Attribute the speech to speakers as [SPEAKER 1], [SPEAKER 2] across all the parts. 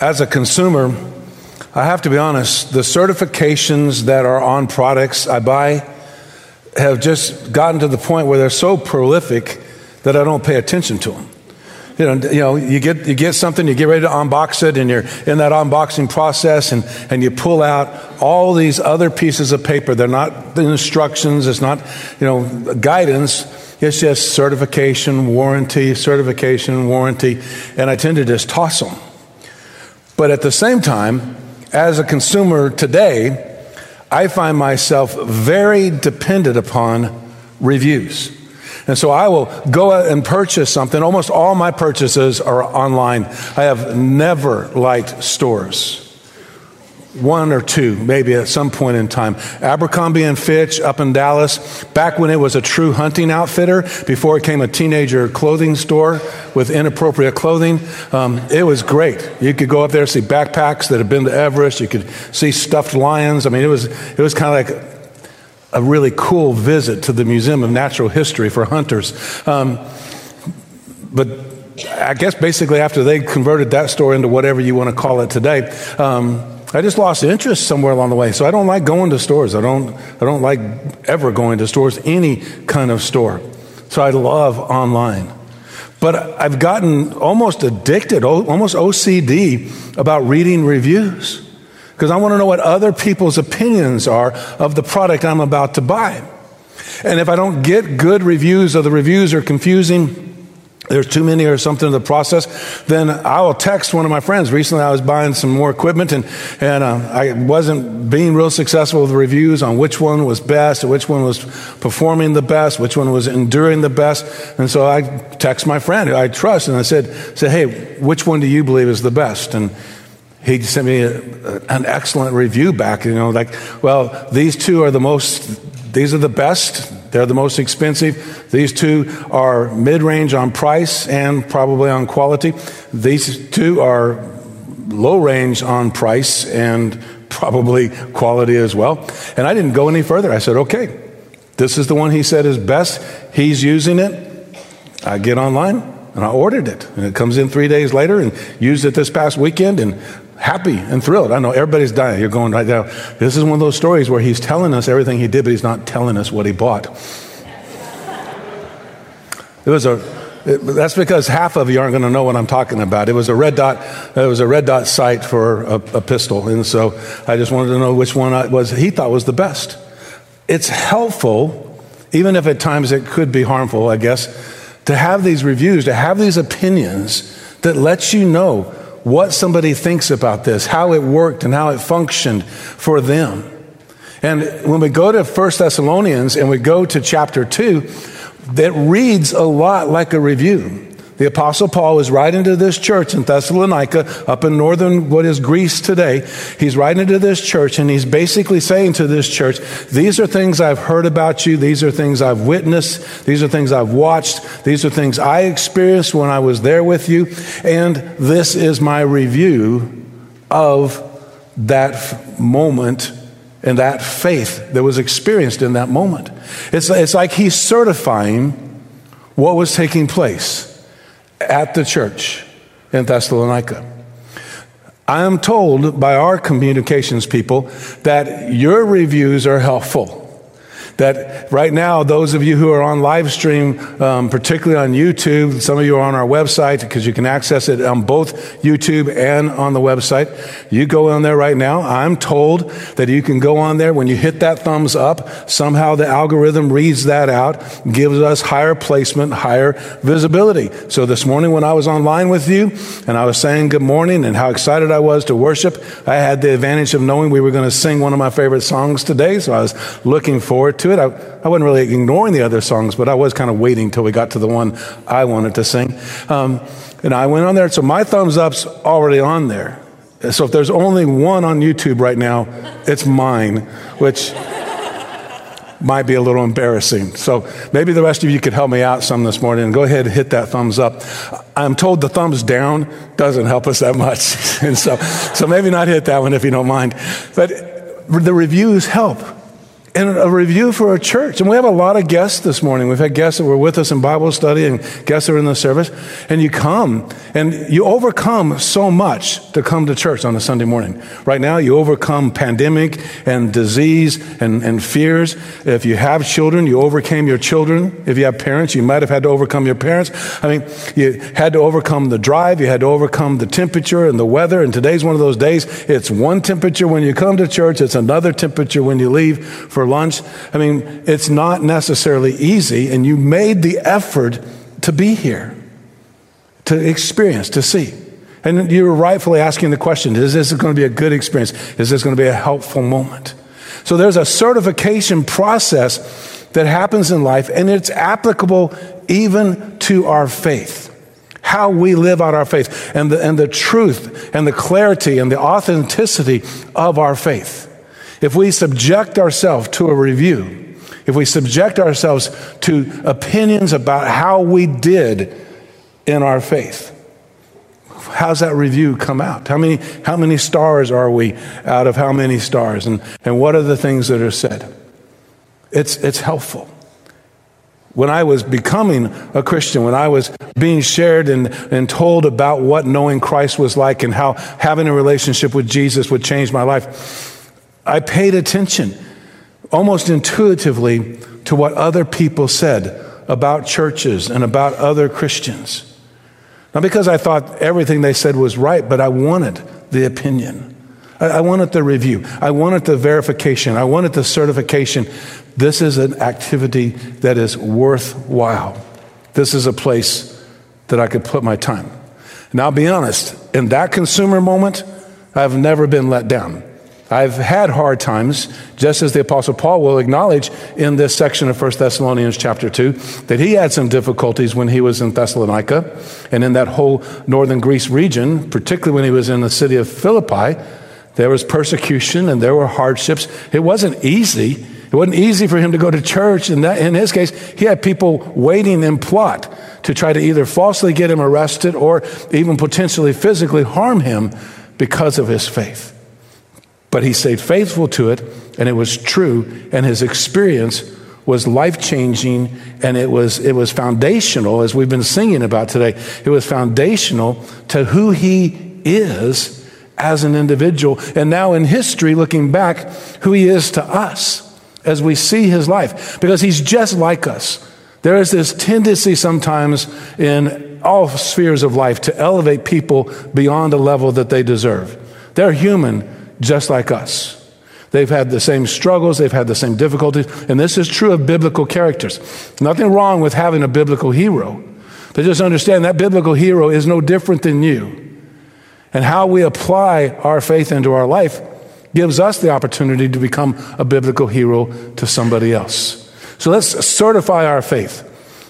[SPEAKER 1] as a consumer, I have to be honest, the certifications that are on products I buy have just gotten to the point where they're so prolific that I don't pay attention to them. You know, you know, you get you get something, you get ready to unbox it, and you're in that unboxing process, and, and you pull out all these other pieces of paper. They're not the instructions, it's not you know guidance. It's just certification, warranty, certification, warranty, and I tend to just toss them. But at the same time, as a consumer today, I find myself very dependent upon reviews. And so I will go out and purchase something. Almost all my purchases are online. I have never liked stores one or two, maybe at some point in time. Abercrombie and Fitch up in Dallas, back when it was a true hunting outfitter, before it became a teenager clothing store with inappropriate clothing. Um, it was great. You could go up there see backpacks that had been to Everest. You could see stuffed lions. I mean, it was it was kind of like a really cool visit to the Museum of Natural History for hunters. Um, but I guess basically after they converted that store into whatever you want to call it today. Um, I just lost interest somewhere along the way. So I don't like going to stores. I don't, I don't like ever going to stores, any kind of store. So I love online. But I've gotten almost addicted, almost OCD about reading reviews because I want to know what other people's opinions are of the product I'm about to buy. And if I don't get good reviews or the reviews are confusing, there's too many or something in the process, then I will text one of my friends. Recently, I was buying some more equipment and, and uh, I wasn't being real successful with reviews on which one was best, which one was performing the best, which one was enduring the best. And so I text my friend who I trust and I said, said hey, which one do you believe is the best? And he sent me a, an excellent review back, you know, like, well, these two are the most, these are the best they're the most expensive. These two are mid range on price and probably on quality. These two are low range on price and probably quality as well. And I didn't go any further. I said, okay, this is the one he said is best. He's using it. I get online and I ordered it. And it comes in three days later and used it this past weekend and happy and thrilled. I know everybody's dying. You're going right now. This is one of those stories where he's telling us everything he did, but he's not telling us what he bought. It was a. It, that's because half of you aren't going to know what I'm talking about. It was a red dot. It was a red dot sight for a, a pistol, and so I just wanted to know which one I was. He thought was the best. It's helpful, even if at times it could be harmful. I guess to have these reviews, to have these opinions that lets you know what somebody thinks about this, how it worked and how it functioned for them. And when we go to 1 Thessalonians and we go to chapter 2, that reads a lot like a review. The Apostle Paul is writing to this church in Thessalonica, up in northern, what is Greece today. He's writing to this church and he's basically saying to this church, These are things I've heard about you. These are things I've witnessed. These are things I've watched. These are things I experienced when I was there with you. And this is my review of that moment and that faith that was experienced in that moment. It's, it's like he's certifying what was taking place at the church in Thessalonica. I am told by our communications people that your reviews are helpful that right now, those of you who are on live stream, um, particularly on YouTube, some of you are on our website because you can access it on both YouTube and on the website. You go on there right now. I'm told that you can go on there. When you hit that thumbs up, somehow the algorithm reads that out, gives us higher placement, higher visibility. So this morning when I was online with you and I was saying good morning and how excited I was to worship, I had the advantage of knowing we were going to sing one of my favorite songs today. So I was looking forward to it. I, I wasn't really ignoring the other songs, but I was kind of waiting until we got to the one I wanted to sing. Um, and I went on there. So my thumbs up's already on there. So if there's only one on YouTube right now, it's mine, which might be a little embarrassing. So maybe the rest of you could help me out some this morning go ahead and hit that thumbs up. I'm told the thumbs down doesn't help us that much. and so, so maybe not hit that one if you don't mind. But the reviews help. And a review for a church. And we have a lot of guests this morning. We've had guests that were with us in Bible study and guests that are in the service. And you come and you overcome so much to come to church on a Sunday morning. Right now, you overcome pandemic and disease and, and fears. If you have children, you overcame your children. If you have parents, you might have had to overcome your parents. I mean, you had to overcome the drive. You had to overcome the temperature and the weather. And today's one of those days. It's one temperature when you come to church. It's another temperature when you leave for lunch. I mean, it's not necessarily easy, and you made the effort to be here, to experience, to see. And you're rightfully asking the question is this going to be a good experience? Is this going to be a helpful moment? So there's a certification process that happens in life, and it's applicable even to our faith. How we live out our faith, and the, and the truth, and the clarity, and the authenticity of our faith. If we subject ourselves to a review, if we subject ourselves to opinions about how we did in our faith, how's that review come out? How many, how many stars are we out of how many stars? And, and what are the things that are said? It's, it's helpful. When I was becoming a Christian, when I was being shared and, and told about what knowing Christ was like and how having a relationship with Jesus would change my life, I paid attention almost intuitively to what other people said about churches and about other Christians. Not because I thought everything they said was right, but I wanted the opinion. I, wanted the review. I wanted the verification. I wanted the certification. This is an activity that is worthwhile. This is a place that I could put my time. Now, I'll be honest, in that consumer moment, I've never been let down. I've had hard times, just as the Apostle Paul will acknowledge in this section of 1 Thessalonians chapter 2, that he had some difficulties when he was in Thessalonica and in that whole northern Greece region, particularly when he was in the city of Philippi. There was persecution and there were hardships. It wasn't easy. It wasn't easy for him to go to church. And that, in his case, he had people waiting in plot to try to either falsely get him arrested or even potentially physically harm him because of his faith. But he stayed faithful to it, and it was true, and his experience was life changing, and it was, it was foundational, as we've been singing about today. It was foundational to who he is as an individual, and now in history, looking back, who he is to us as we see his life, because he's just like us. There is this tendency sometimes in all spheres of life to elevate people beyond a level that they deserve. They're human just like us. They've had the same struggles, they've had the same difficulties, and this is true of biblical characters. Nothing wrong with having a biblical hero, but just understand that biblical hero is no different than you. And how we apply our faith into our life gives us the opportunity to become a biblical hero to somebody else. So let's certify our faith.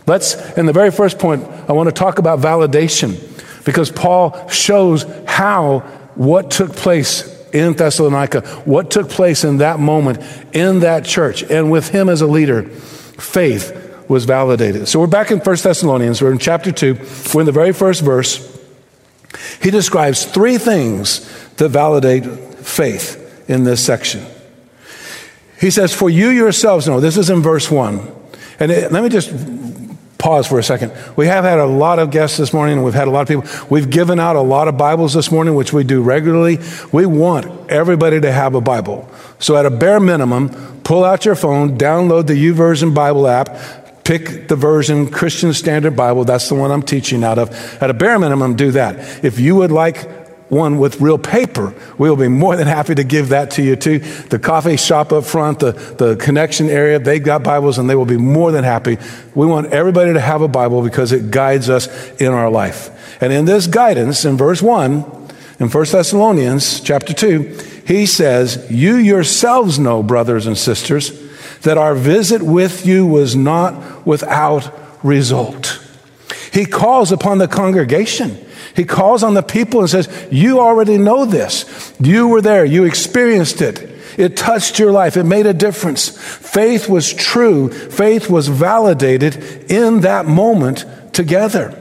[SPEAKER 1] Let's, in the very first point, I want to talk about validation because Paul shows how what took place in Thessalonica, what took place in that moment in that church, and with him as a leader, faith was validated. So we're back in 1 Thessalonians, we're in chapter 2, we're in the very first verse. He describes three things that validate faith in this section. He says, For you yourselves know, this is in verse 1. And it, let me just pause for a second. We have had a lot of guests this morning, and we've had a lot of people. We've given out a lot of Bibles this morning, which we do regularly. We want everybody to have a Bible. So, at a bare minimum, pull out your phone, download the YouVersion Bible app, pick the version Christian Standard Bible. That's the one I'm teaching out of. At a bare minimum, do that. If you would like one with real paper, we'll be more than happy to give that to you too. The coffee shop up front, the, the connection area, they've got Bibles and they will be more than happy. We want everybody to have a Bible because it guides us in our life. And in this guidance, in verse 1, in 1 Thessalonians chapter 2, he says, You yourselves know, brothers and sisters, that our visit with you was not without result. He calls upon the congregation he calls on the people and says, You already know this. You were there. You experienced it. It touched your life. It made a difference. Faith was true. Faith was validated in that moment together.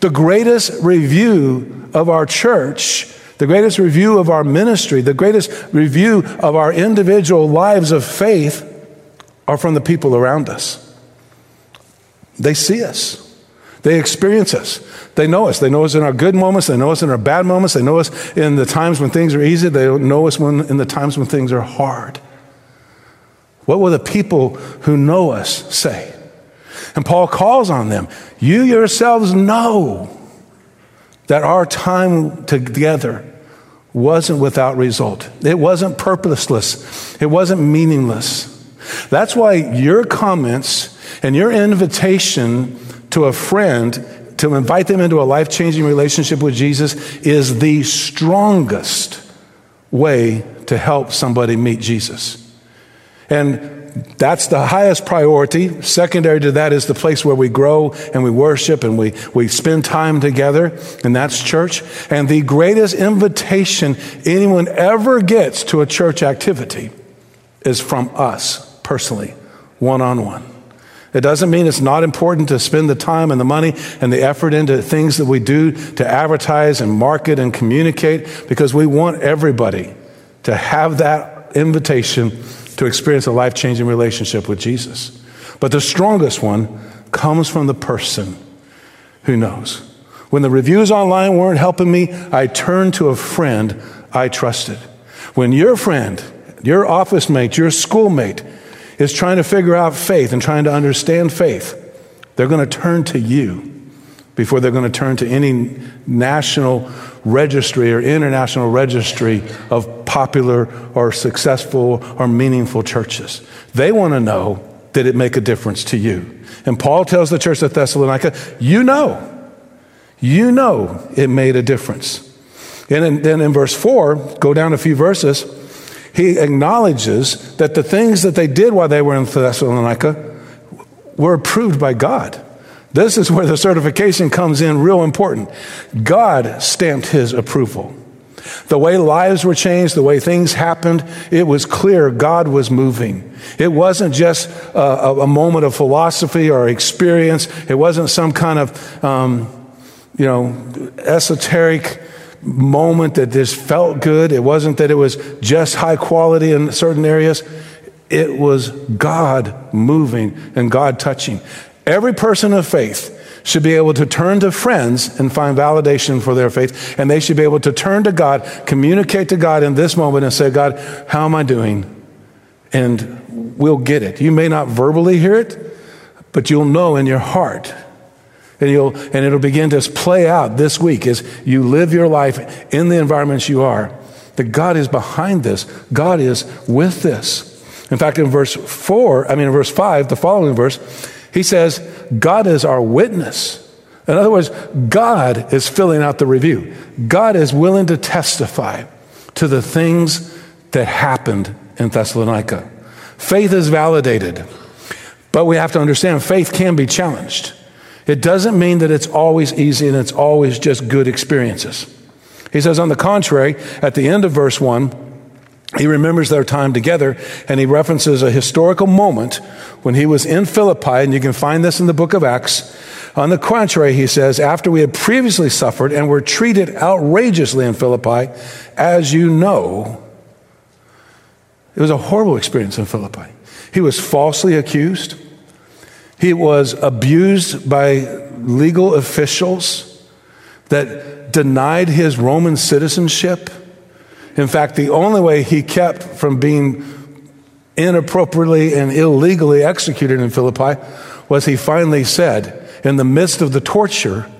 [SPEAKER 1] The greatest review of our church, the greatest review of our ministry, the greatest review of our individual lives of faith are from the people around us. They see us. They experience us. They know us. They know us in our good moments. They know us in our bad moments. They know us in the times when things are easy. They know us when, in the times when things are hard. What will the people who know us say? And Paul calls on them. You yourselves know that our time together wasn't without result. It wasn't purposeless. It wasn't meaningless. That's why your comments and your invitation to a friend to invite them into a life changing relationship with Jesus is the strongest way to help somebody meet Jesus. And that's the highest priority. Secondary to that is the place where we grow and we worship and we, we spend time together, and that's church. And the greatest invitation anyone ever gets to a church activity is from us personally, one on one. It doesn't mean it's not important to spend the time and the money and the effort into things that we do to advertise and market and communicate because we want everybody to have that invitation to experience a life changing relationship with Jesus. But the strongest one comes from the person who knows. When the reviews online weren't helping me, I turned to a friend I trusted. When your friend, your office mate, your schoolmate is trying to figure out faith and trying to understand faith, they're going to turn to you before they're going to turn to any national registry or international registry of popular or successful or meaningful churches. They want to know did it make a difference to you? And Paul tells the church at Thessalonica, you know, you know it made a difference. And then in verse 4, go down a few verses, he acknowledges that the things that they did while they were in Thessalonica were approved by God. This is where the certification comes in real important. God stamped his approval. The way lives were changed, the way things happened, it was clear God was moving. It wasn't just a, a moment of philosophy or experience. It wasn't some kind of, um, you know, esoteric moment that this felt good. It wasn't that it was just high quality in certain areas. It was God moving and God touching. Every person of faith should be able to turn to friends and find validation for their faith. And they should be able to turn to God, communicate to God in this moment and say, God, how am I doing? And we'll get it. You may not verbally hear it, but you'll know in your heart and, you'll, and it'll begin to play out this week as you live your life in the environments you are. That God is behind this, God is with this. In fact, in verse 4, I mean, in verse 5, the following verse, he says, God is our witness. In other words, God is filling out the review. God is willing to testify to the things that happened in Thessalonica. Faith is validated, but we have to understand faith can be challenged. It doesn't mean that it's always easy and it's always just good experiences. He says, on the contrary, at the end of verse 1, he remembers their time together and he references a historical moment when he was in Philippi, and you can find this in the book of Acts. On the contrary, he says, after we had previously suffered and were treated outrageously in Philippi, as you know, it was a horrible experience in Philippi. He was falsely accused. He was abused by legal officials that denied his Roman citizenship. In fact, the only way he kept from being inappropriately and illegally executed in Philippi was he finally said, in the midst of the torture,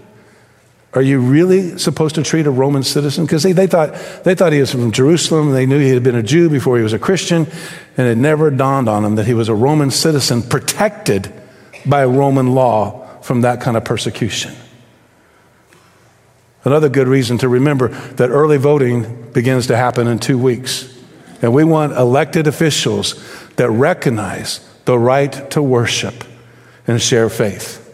[SPEAKER 1] are you really supposed to treat a Roman citizen? Because they, they, thought, they thought he was from Jerusalem. They knew he had been a Jew before he was a Christian, and it never dawned on them that he was a Roman citizen protected by Roman law from that kind of persecution. Another good reason to remember that early voting begins to happen in two weeks. And we want elected officials that recognize the right to worship and share faith.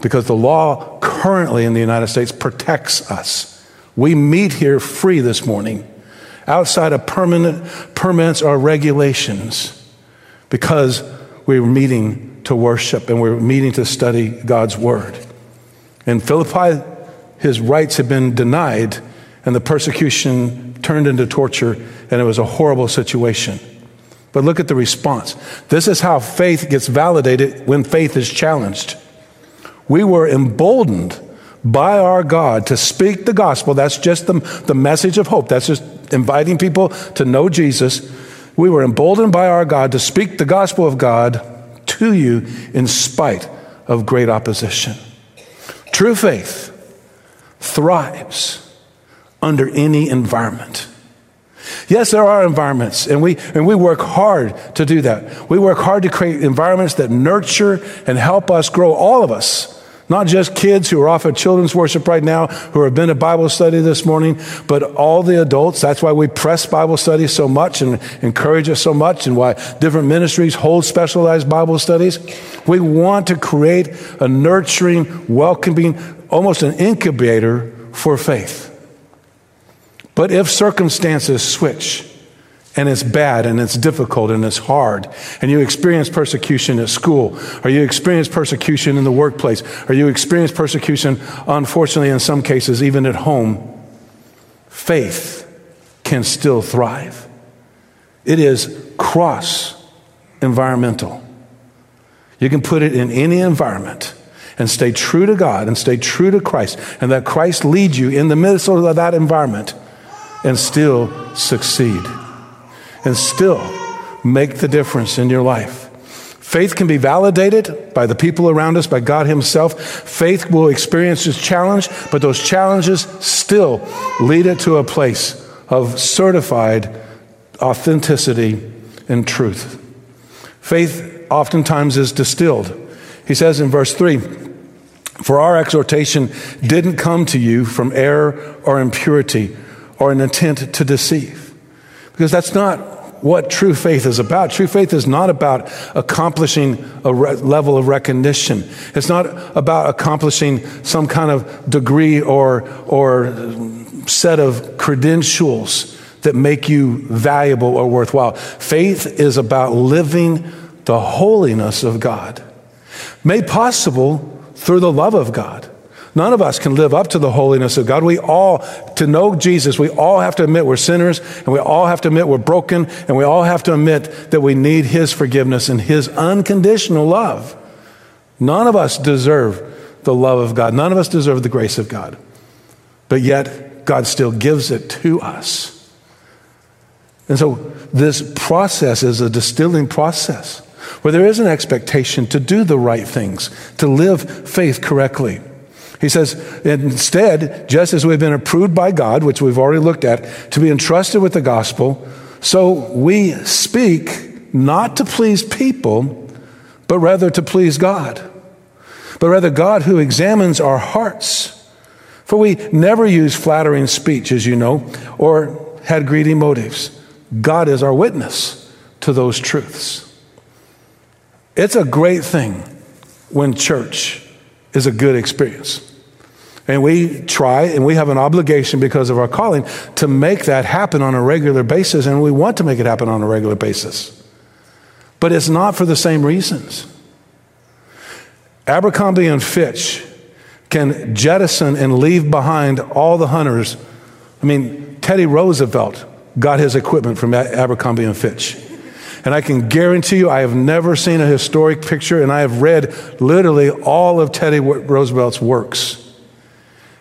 [SPEAKER 1] Because the law currently in the United States protects us. We meet here free this morning, outside of permanent permits or regulations, because we're meeting to worship and we're meeting to study God's Word. In Philippi, his rights had been denied, and the persecution turned into torture, and it was a horrible situation. But look at the response. This is how faith gets validated when faith is challenged. We were emboldened by our God to speak the gospel. That's just the, the message of hope. That's just inviting people to know Jesus. We were emboldened by our God to speak the gospel of God to you in spite of great opposition. True faith thrives under any environment. Yes, there are environments, and we, and we work hard to do that. We work hard to create environments that nurture and help us grow, all of us. Not just kids who are off at children's worship right now, who have been at Bible study this morning, but all the adults. That's why we press Bible study so much and encourage us so much, and why different ministries hold specialized Bible studies. We want to create a nurturing, welcoming, almost an incubator for faith. But if circumstances switch, and it's bad and it's difficult and it's hard, and you experience persecution at school, or you experience persecution in the workplace, or you experience persecution, unfortunately, in some cases, even at home, faith can still thrive. It is cross environmental. You can put it in any environment and stay true to God and stay true to Christ, and that Christ leads you in the midst of that environment and still succeed and still make the difference in your life. Faith can be validated by the people around us, by God Himself. Faith will experience its challenge, but those challenges still lead it to a place of certified authenticity and truth. Faith oftentimes is distilled. He says in verse 3 For our exhortation didn't come to you from error or impurity or an intent to deceive. Because that's not what true faith is about. True faith is not about accomplishing a re- level of recognition. It's not about accomplishing some kind of degree or, or set of credentials that make you valuable or worthwhile. Faith is about living the holiness of God, made possible through the love of God. None of us can live up to the holiness of God. We all, to know Jesus, we all have to admit we're sinners, and we all have to admit we're broken, and we all have to admit that we need His forgiveness and His unconditional love. None of us deserve the love of God. None of us deserve the grace of God. But yet, God still gives it to us. And so, this process is a distilling process where there is an expectation to do the right things, to live faith correctly. He says, instead, just as we've been approved by God, which we've already looked at, to be entrusted with the gospel, so we speak not to please people, but rather to please God. But rather, God who examines our hearts. For we never use flattering speech, as you know, or had greedy motives. God is our witness to those truths. It's a great thing when church is a good experience. And we try and we have an obligation because of our calling to make that happen on a regular basis, and we want to make it happen on a regular basis. But it's not for the same reasons. Abercrombie and Fitch can jettison and leave behind all the hunters. I mean, Teddy Roosevelt got his equipment from Abercrombie and Fitch. And I can guarantee you, I have never seen a historic picture, and I have read literally all of Teddy Roosevelt's works.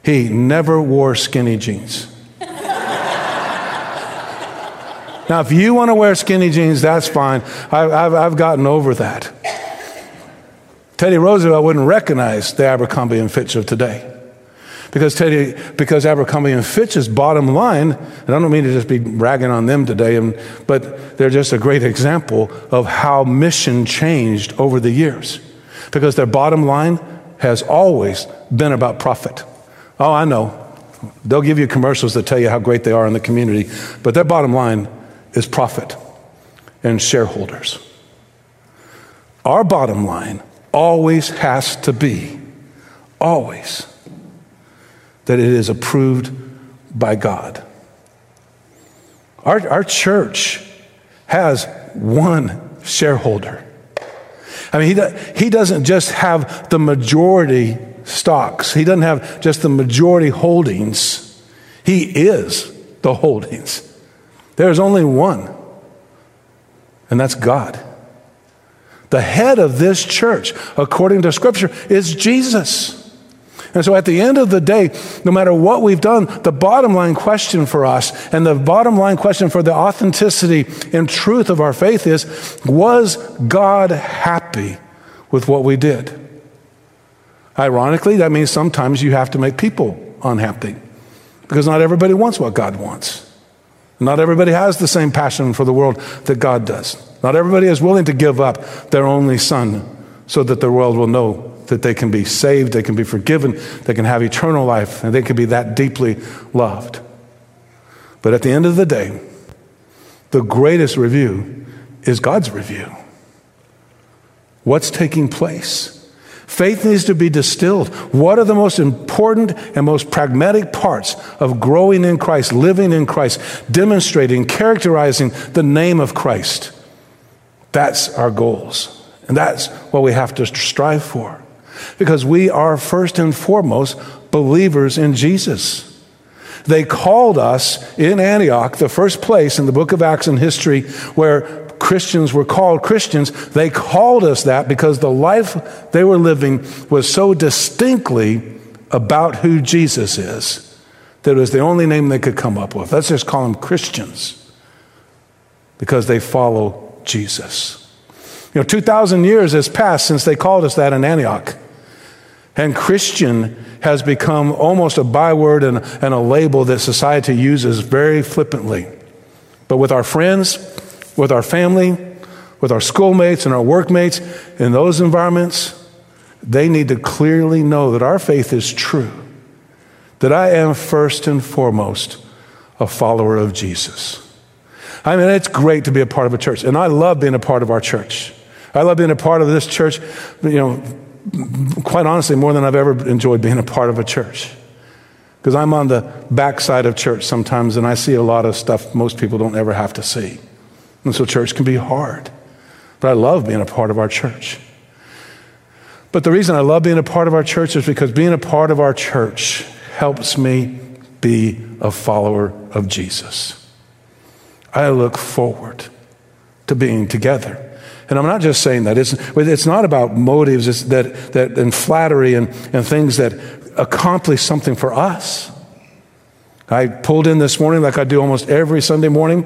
[SPEAKER 1] He never wore skinny jeans. now, if you want to wear skinny jeans, that's fine. I've, I've, I've gotten over that. Teddy Roosevelt wouldn't recognize the Abercrombie and Fitch of today. Because Teddy, because Abercrombie and Fitch's bottom line, and I don't mean to just be ragging on them today, and, but they're just a great example of how mission changed over the years. Because their bottom line has always been about profit. Oh, I know. They'll give you commercials that tell you how great they are in the community, but their bottom line is profit and shareholders. Our bottom line always has to be, always, that it is approved by God. Our, our church has one shareholder. I mean, he, he doesn't just have the majority stocks. He doesn't have just the majority holdings, he is the holdings. There's only one. and that's God. The head of this church, according to Scripture, is Jesus. And so at the end of the day, no matter what we've done, the bottom line question for us and the bottom line question for the authenticity and truth of our faith is was God happy with what we did? Ironically, that means sometimes you have to make people unhappy because not everybody wants what God wants. Not everybody has the same passion for the world that God does. Not everybody is willing to give up their only son so that the world will know that they can be saved, they can be forgiven, they can have eternal life, and they can be that deeply loved. But at the end of the day, the greatest review is God's review. What's taking place? Faith needs to be distilled. What are the most important and most pragmatic parts of growing in Christ, living in Christ, demonstrating, characterizing the name of Christ? That's our goals. And that's what we have to strive for because we are first and foremost believers in Jesus. They called us in Antioch, the first place in the book of Acts in history where Christians were called Christians. They called us that because the life they were living was so distinctly about who Jesus is that it was the only name they could come up with. Let's just call them Christians because they follow Jesus. You know, 2,000 years has passed since they called us that in Antioch. And Christian has become almost a byword and, and a label that society uses very flippantly. But with our friends, with our family, with our schoolmates and our workmates in those environments, they need to clearly know that our faith is true, that I am first and foremost a follower of Jesus. I mean, it's great to be a part of a church, and I love being a part of our church. I love being a part of this church. You know, quite honestly, more than I've ever enjoyed being a part of a church. Because I'm on the backside of church sometimes and I see a lot of stuff most people don't ever have to see. And so church can be hard. But I love being a part of our church. But the reason I love being a part of our church is because being a part of our church helps me be a follower of Jesus. I look forward to being together and I'm not just saying that. It's, it's not about motives that, that, and flattery and, and things that accomplish something for us. I pulled in this morning like I do almost every Sunday morning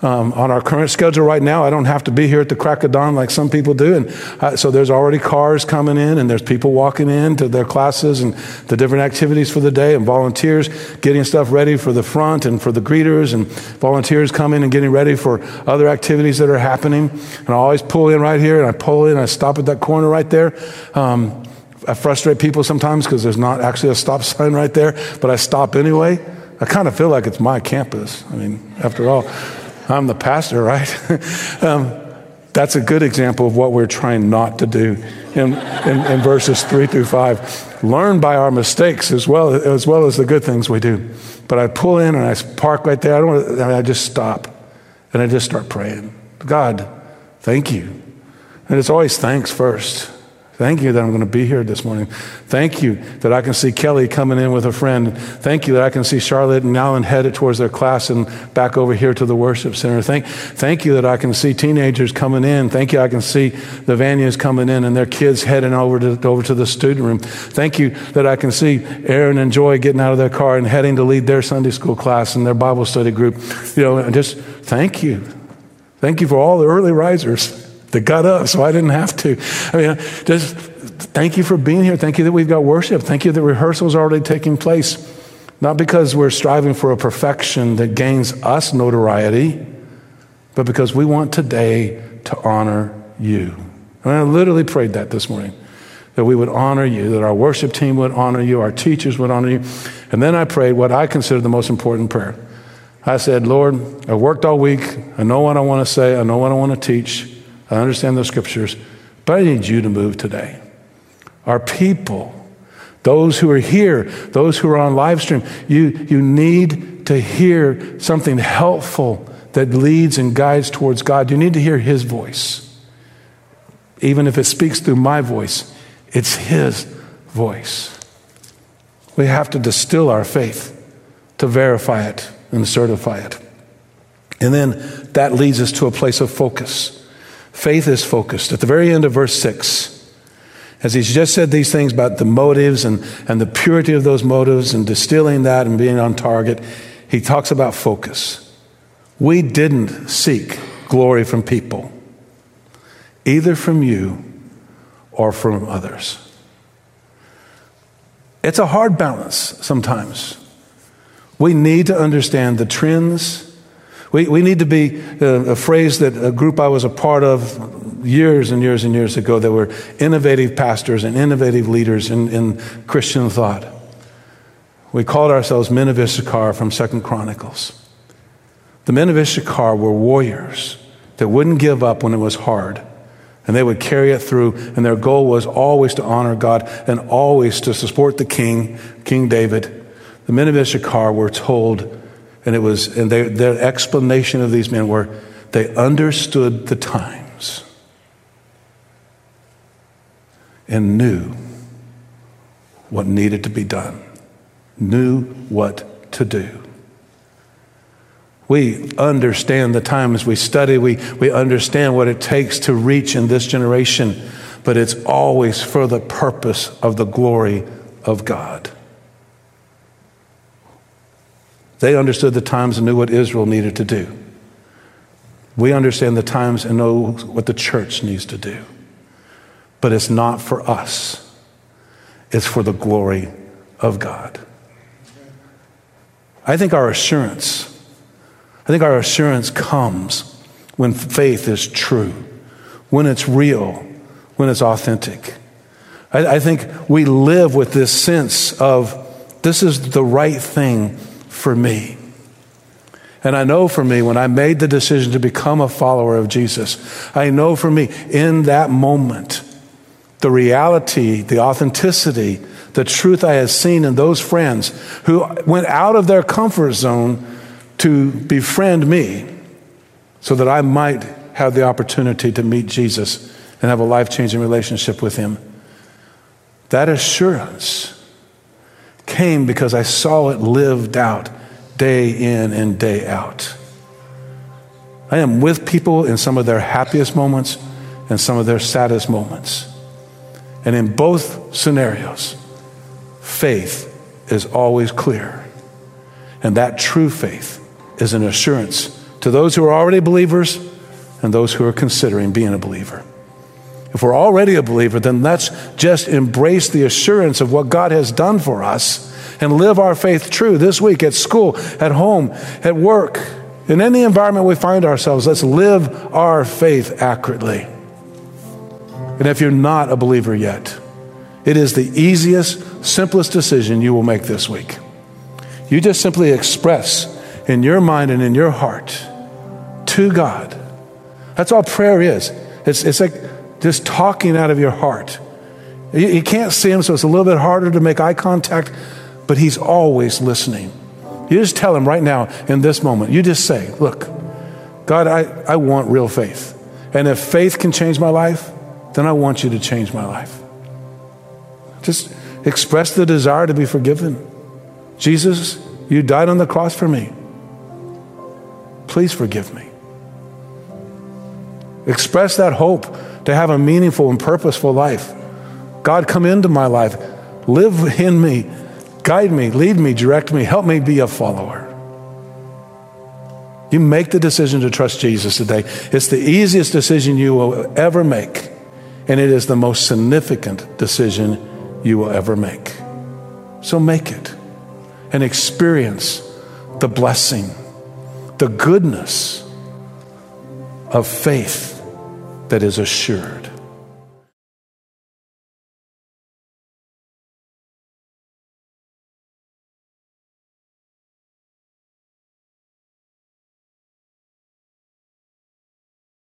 [SPEAKER 1] um, on our current schedule right now, I don't have to be here at the crack of dawn like some people do. And uh, so there's already cars coming in, and there's people walking in to their classes and the different activities for the day, and volunteers getting stuff ready for the front and for the greeters, and volunteers coming and getting ready for other activities that are happening. And I always pull in right here, and I pull in, and I stop at that corner right there. Um, I frustrate people sometimes because there's not actually a stop sign right there, but I stop anyway. I kind of feel like it's my campus. I mean, after all. I'm the pastor, right? um, that's a good example of what we're trying not to do in, in, in, verses three through five. Learn by our mistakes as well, as well as the good things we do. But I pull in and I park right there. I don't. I just stop, and I just start praying. God, thank you. And it's always thanks first. Thank you that I'm going to be here this morning. Thank you that I can see Kelly coming in with a friend. Thank you that I can see Charlotte and Alan headed towards their class and back over here to the worship center. Thank, thank you that I can see teenagers coming in. Thank you I can see the Vanias coming in and their kids heading over to, over to the student room. Thank you that I can see Aaron and Joy getting out of their car and heading to lead their Sunday school class and their Bible study group. You know, just thank you. Thank you for all the early risers that got up so I didn't have to. I mean, just thank you for being here. Thank you that we've got worship. Thank you that rehearsal's already taking place. Not because we're striving for a perfection that gains us notoriety, but because we want today to honor you. And I literally prayed that this morning that we would honor you, that our worship team would honor you, our teachers would honor you. And then I prayed what I consider the most important prayer. I said, Lord, I worked all week. I know what I want to say. I know what I want to teach. I understand the scriptures, but I need you to move today. Our people, those who are here, those who are on live stream, you, you need to hear something helpful that leads and guides towards God. You need to hear His voice. Even if it speaks through my voice, it's His voice. We have to distill our faith to verify it and certify it. And then that leads us to a place of focus. Faith is focused. At the very end of verse 6, as he's just said these things about the motives and, and the purity of those motives and distilling that and being on target, he talks about focus. We didn't seek glory from people, either from you or from others. It's a hard balance sometimes. We need to understand the trends. We, we need to be uh, a phrase that a group I was a part of years and years and years ago that were innovative pastors and innovative leaders in, in Christian thought. We called ourselves men of Issachar from Second Chronicles. The men of Issachar were warriors that wouldn't give up when it was hard. And they would carry it through, and their goal was always to honor God and always to support the king, King David. The men of Issachar were told, and it was, and they, their explanation of these men were they understood the times and knew what needed to be done, knew what to do. We understand the times we study, we, we understand what it takes to reach in this generation, but it's always for the purpose of the glory of God. They understood the times and knew what Israel needed to do. We understand the times and know what the church needs to do. But it's not for us, it's for the glory of God. I think our assurance I think our assurance comes when faith is true, when it's real, when it's authentic. I, I think we live with this sense of this is the right thing for me. And I know for me, when I made the decision to become a follower of Jesus, I know for me, in that moment, the reality, the authenticity, the truth I had seen in those friends who went out of their comfort zone to befriend me so that I might have the opportunity to meet Jesus and have a life changing relationship with him. That assurance came because I saw it lived out day in and day out. I am with people in some of their happiest moments and some of their saddest moments. And in both scenarios, faith is always clear. And that true faith is an assurance to those who are already believers and those who are considering being a believer. If we're already a believer, then let's just embrace the assurance of what God has done for us and live our faith true this week at school, at home, at work, in any environment we find ourselves. Let's live our faith accurately. And if you're not a believer yet, it is the easiest, simplest decision you will make this week. You just simply express in your mind and in your heart to God. That's all prayer is. It's, it's like just talking out of your heart. You, you can't see Him, so it's a little bit harder to make eye contact, but He's always listening. You just tell Him right now in this moment, you just say, Look, God, I, I want real faith. And if faith can change my life, then I want you to change my life. Just express the desire to be forgiven. Jesus, you died on the cross for me. Please forgive me. Express that hope to have a meaningful and purposeful life. God, come into my life. Live in me. Guide me, lead me, direct me, help me be a follower. You make the decision to trust Jesus today. It's the easiest decision you will ever make, and it is the most significant decision you will ever make. So make it and experience the blessing the goodness of faith that is assured.